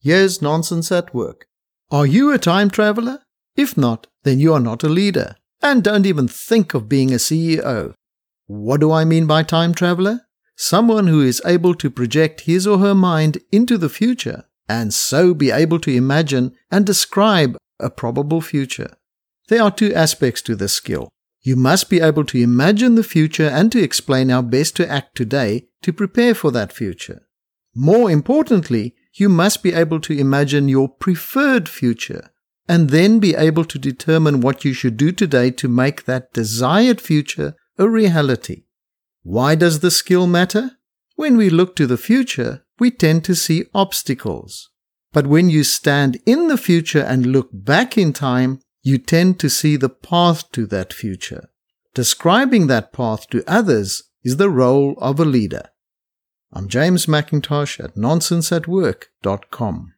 Here's Nonsense at Work. Are you a time traveler? If not, then you are not a leader. And don't even think of being a CEO. What do I mean by time traveler? Someone who is able to project his or her mind into the future and so be able to imagine and describe a probable future. There are two aspects to this skill. You must be able to imagine the future and to explain how best to act today to prepare for that future. More importantly, you must be able to imagine your preferred future and then be able to determine what you should do today to make that desired future a reality. Why does the skill matter? When we look to the future, we tend to see obstacles. But when you stand in the future and look back in time, you tend to see the path to that future. Describing that path to others is the role of a leader. I'm James McIntosh at nonsenseatwork.com.